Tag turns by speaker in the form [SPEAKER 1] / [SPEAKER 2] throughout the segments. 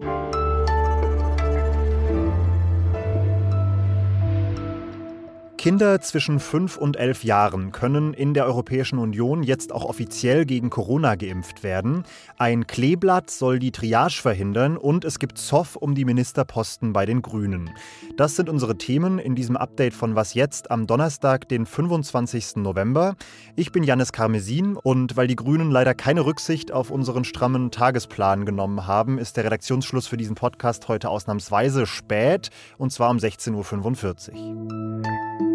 [SPEAKER 1] you Kinder zwischen 5 und 11 Jahren können in der Europäischen Union jetzt auch offiziell gegen Corona geimpft werden. Ein Kleeblatt soll die Triage verhindern und es gibt Zoff um die Ministerposten bei den Grünen. Das sind unsere Themen in diesem Update von Was jetzt am Donnerstag, den 25. November. Ich bin Janis Karmesin und weil die Grünen leider keine Rücksicht auf unseren strammen Tagesplan genommen haben, ist der Redaktionsschluss für diesen Podcast heute ausnahmsweise spät und zwar um 16.45 Uhr.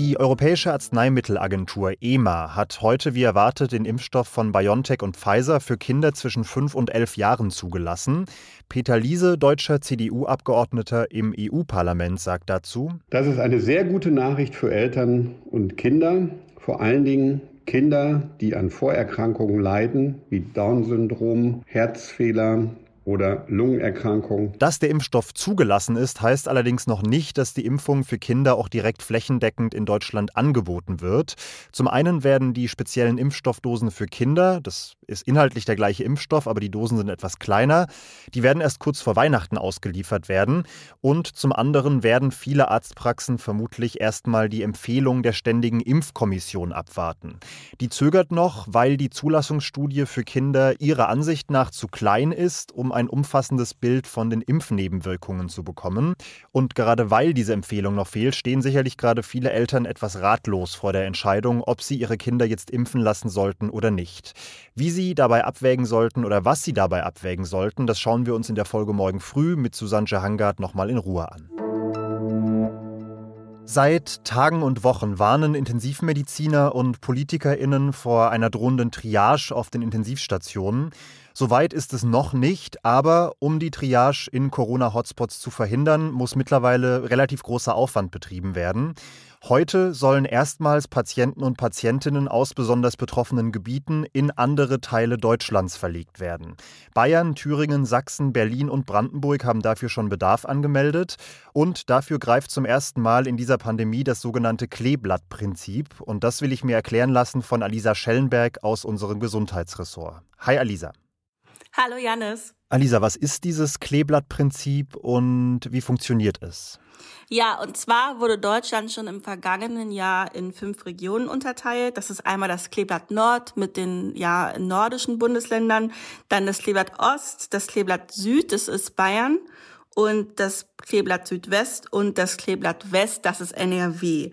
[SPEAKER 1] Die Europäische Arzneimittelagentur EMA hat heute wie erwartet den Impfstoff von BioNTech und Pfizer für Kinder zwischen 5 und 11 Jahren zugelassen. Peter Liese, deutscher CDU-Abgeordneter im EU-Parlament, sagt dazu:
[SPEAKER 2] Das ist eine sehr gute Nachricht für Eltern und Kinder, vor allen Dingen Kinder, die an Vorerkrankungen leiden, wie Down-Syndrom, Herzfehler, oder Lungenerkrankungen.
[SPEAKER 1] Dass der Impfstoff zugelassen ist, heißt allerdings noch nicht, dass die Impfung für Kinder auch direkt flächendeckend in Deutschland angeboten wird. Zum einen werden die speziellen Impfstoffdosen für Kinder, das ist inhaltlich der gleiche Impfstoff, aber die Dosen sind etwas kleiner, die werden erst kurz vor Weihnachten ausgeliefert werden. Und zum anderen werden viele Arztpraxen vermutlich erstmal die Empfehlung der Ständigen Impfkommission abwarten. Die zögert noch, weil die Zulassungsstudie für Kinder ihrer Ansicht nach zu klein ist, um ein umfassendes Bild von den Impfnebenwirkungen zu bekommen. Und gerade weil diese Empfehlung noch fehlt, stehen sicherlich gerade viele Eltern etwas ratlos vor der Entscheidung, ob sie ihre Kinder jetzt impfen lassen sollten oder nicht. Wie sie dabei abwägen sollten oder was sie dabei abwägen sollten, das schauen wir uns in der Folge morgen früh mit Susanne Jahangard nochmal in Ruhe an. Seit Tagen und Wochen warnen Intensivmediziner und PolitikerInnen vor einer drohenden Triage auf den Intensivstationen. Soweit ist es noch nicht, aber um die Triage in Corona-Hotspots zu verhindern, muss mittlerweile relativ großer Aufwand betrieben werden. Heute sollen erstmals Patienten und Patientinnen aus besonders betroffenen Gebieten in andere Teile Deutschlands verlegt werden. Bayern, Thüringen, Sachsen, Berlin und Brandenburg haben dafür schon Bedarf angemeldet. Und dafür greift zum ersten Mal in dieser Pandemie das sogenannte Kleeblattprinzip. Und das will ich mir erklären lassen von Alisa Schellenberg aus unserem Gesundheitsressort. Hi Alisa.
[SPEAKER 3] Hallo Janis.
[SPEAKER 1] Alisa, was ist dieses Kleeblattprinzip und wie funktioniert es?
[SPEAKER 3] Ja, und zwar wurde Deutschland schon im vergangenen Jahr in fünf Regionen unterteilt. Das ist einmal das Kleeblatt Nord mit den ja nordischen Bundesländern, dann das Kleeblatt Ost, das Kleeblatt Süd, das ist Bayern und das Kleeblatt Südwest und das Kleeblatt West, das ist NRW.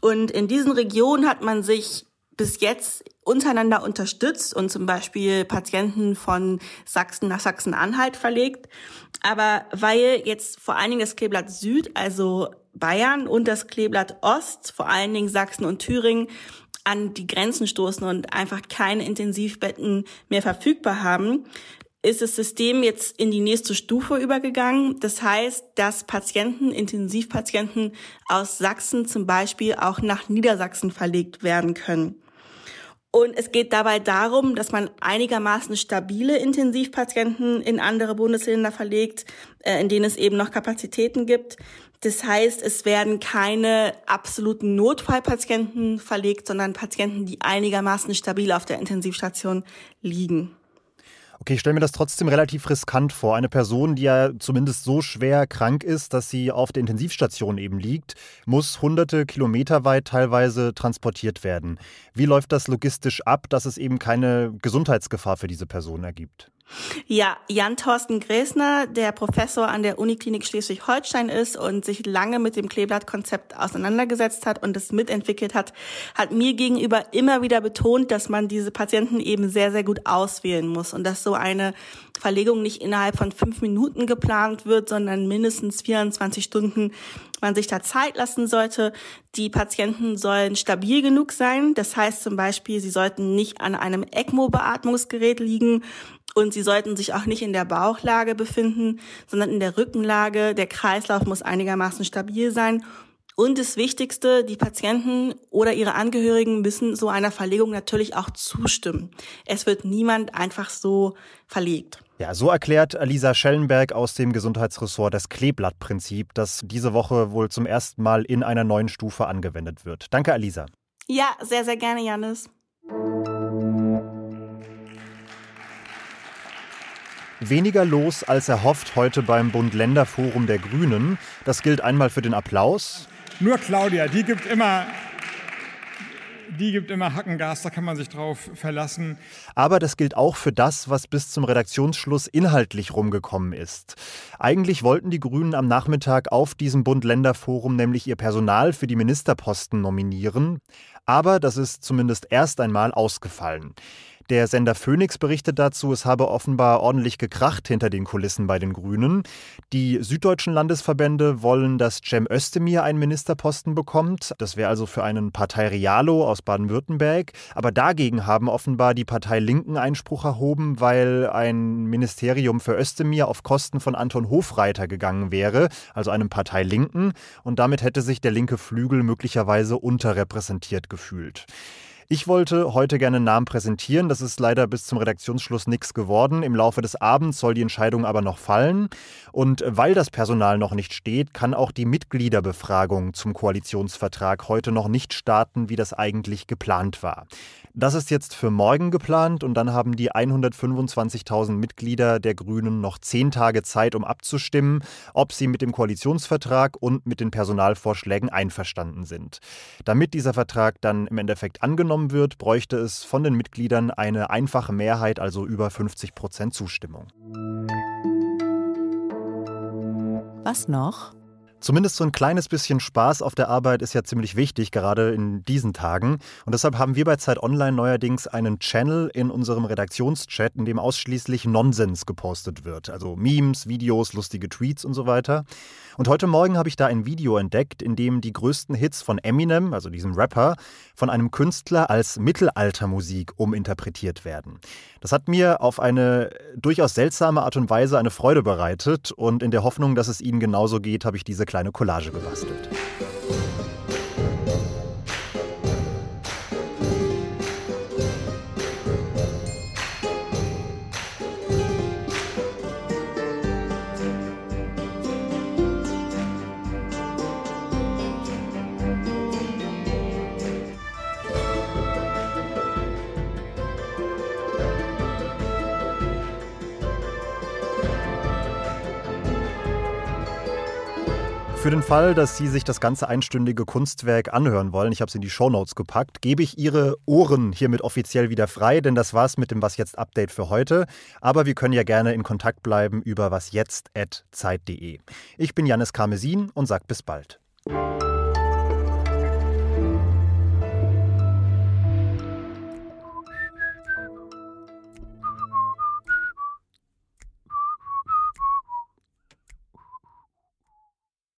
[SPEAKER 3] Und in diesen Regionen hat man sich bis jetzt untereinander unterstützt und zum Beispiel Patienten von Sachsen nach Sachsen-Anhalt verlegt. Aber weil jetzt vor allen Dingen das Kleeblatt Süd, also Bayern und das Kleeblatt Ost, vor allen Dingen Sachsen und Thüringen, an die Grenzen stoßen und einfach keine Intensivbetten mehr verfügbar haben, ist das System jetzt in die nächste Stufe übergegangen. Das heißt, dass Patienten, Intensivpatienten aus Sachsen zum Beispiel auch nach Niedersachsen verlegt werden können. Und es geht dabei darum, dass man einigermaßen stabile Intensivpatienten in andere Bundesländer verlegt, äh, in denen es eben noch Kapazitäten gibt. Das heißt, es werden keine absoluten Notfallpatienten verlegt, sondern Patienten, die einigermaßen stabil auf der Intensivstation liegen.
[SPEAKER 1] Okay, ich stelle mir das trotzdem relativ riskant vor. Eine Person, die ja zumindest so schwer krank ist, dass sie auf der Intensivstation eben liegt, muss hunderte Kilometer weit teilweise transportiert werden. Wie läuft das logistisch ab, dass es eben keine Gesundheitsgefahr für diese Person ergibt?
[SPEAKER 3] Ja, Jan Thorsten Gräsner, der Professor an der Uniklinik Schleswig-Holstein ist und sich lange mit dem Kleeblatt-Konzept auseinandergesetzt hat und es mitentwickelt hat, hat mir gegenüber immer wieder betont, dass man diese Patienten eben sehr, sehr gut auswählen muss und dass so eine Verlegung nicht innerhalb von fünf Minuten geplant wird, sondern mindestens 24 Stunden man sich da Zeit lassen sollte. Die Patienten sollen stabil genug sein. Das heißt zum Beispiel, sie sollten nicht an einem ECMO-Beatmungsgerät liegen und sie sollten sich auch nicht in der Bauchlage befinden, sondern in der Rückenlage. Der Kreislauf muss einigermaßen stabil sein. Und das Wichtigste, die Patienten oder ihre Angehörigen müssen so einer Verlegung natürlich auch zustimmen. Es wird niemand einfach so verlegt.
[SPEAKER 1] Ja, so erklärt Alisa Schellenberg aus dem Gesundheitsressort das Kleeblattprinzip, das diese Woche wohl zum ersten Mal in einer neuen Stufe angewendet wird. Danke, Alisa.
[SPEAKER 3] Ja, sehr, sehr gerne, Janis.
[SPEAKER 1] Weniger los als erhofft heute beim Bund-Länder-Forum der Grünen. Das gilt einmal für den Applaus.
[SPEAKER 4] Nur Claudia, die gibt immer die gibt immer Hackengas, da kann man sich drauf verlassen.
[SPEAKER 1] Aber das gilt auch für das, was bis zum Redaktionsschluss inhaltlich rumgekommen ist. Eigentlich wollten die Grünen am Nachmittag auf diesem Bund-Länder-Forum nämlich ihr Personal für die Ministerposten nominieren. Aber das ist zumindest erst einmal ausgefallen. Der Sender Phoenix berichtet dazu, es habe offenbar ordentlich gekracht hinter den Kulissen bei den Grünen. Die süddeutschen Landesverbände wollen, dass Cem Özdemir einen Ministerposten bekommt. Das wäre also für einen Partei Realo aus Baden-Württemberg. Aber dagegen haben offenbar die Partei Linken Einspruch erhoben, weil ein Ministerium für Özdemir auf Kosten von Anton Hofreiter gegangen wäre, also einem Partei Linken. Und damit hätte sich der linke Flügel möglicherweise unterrepräsentiert gefühlt. Ich wollte heute gerne einen Namen präsentieren. Das ist leider bis zum Redaktionsschluss nichts geworden. Im Laufe des Abends soll die Entscheidung aber noch fallen. Und weil das Personal noch nicht steht, kann auch die Mitgliederbefragung zum Koalitionsvertrag heute noch nicht starten, wie das eigentlich geplant war. Das ist jetzt für morgen geplant und dann haben die 125.000 Mitglieder der Grünen noch zehn Tage Zeit, um abzustimmen, ob sie mit dem Koalitionsvertrag und mit den Personalvorschlägen einverstanden sind. Damit dieser Vertrag dann im Endeffekt angenommen wird, bräuchte es von den Mitgliedern eine einfache Mehrheit, also über 50 Prozent Zustimmung.
[SPEAKER 5] Was noch?
[SPEAKER 1] Zumindest so ein kleines bisschen Spaß auf der Arbeit ist ja ziemlich wichtig, gerade in diesen Tagen. Und deshalb haben wir bei Zeit Online neuerdings einen Channel in unserem Redaktionschat, in dem ausschließlich Nonsens gepostet wird. Also Memes, Videos, lustige Tweets und so weiter. Und heute Morgen habe ich da ein Video entdeckt, in dem die größten Hits von Eminem, also diesem Rapper, von einem Künstler als Mittelaltermusik uminterpretiert werden. Das hat mir auf eine durchaus seltsame Art und Weise eine Freude bereitet und in der Hoffnung, dass es Ihnen genauso geht, habe ich diese kleine Collage gebastelt. Für den Fall, dass Sie sich das ganze einstündige Kunstwerk anhören wollen, ich habe es in die Shownotes gepackt, gebe ich Ihre Ohren hiermit offiziell wieder frei, denn das war's mit dem Was jetzt Update für heute. Aber wir können ja gerne in Kontakt bleiben über wasjetzt.zeit.de. Ich bin Janis Karmesin und sage bis bald.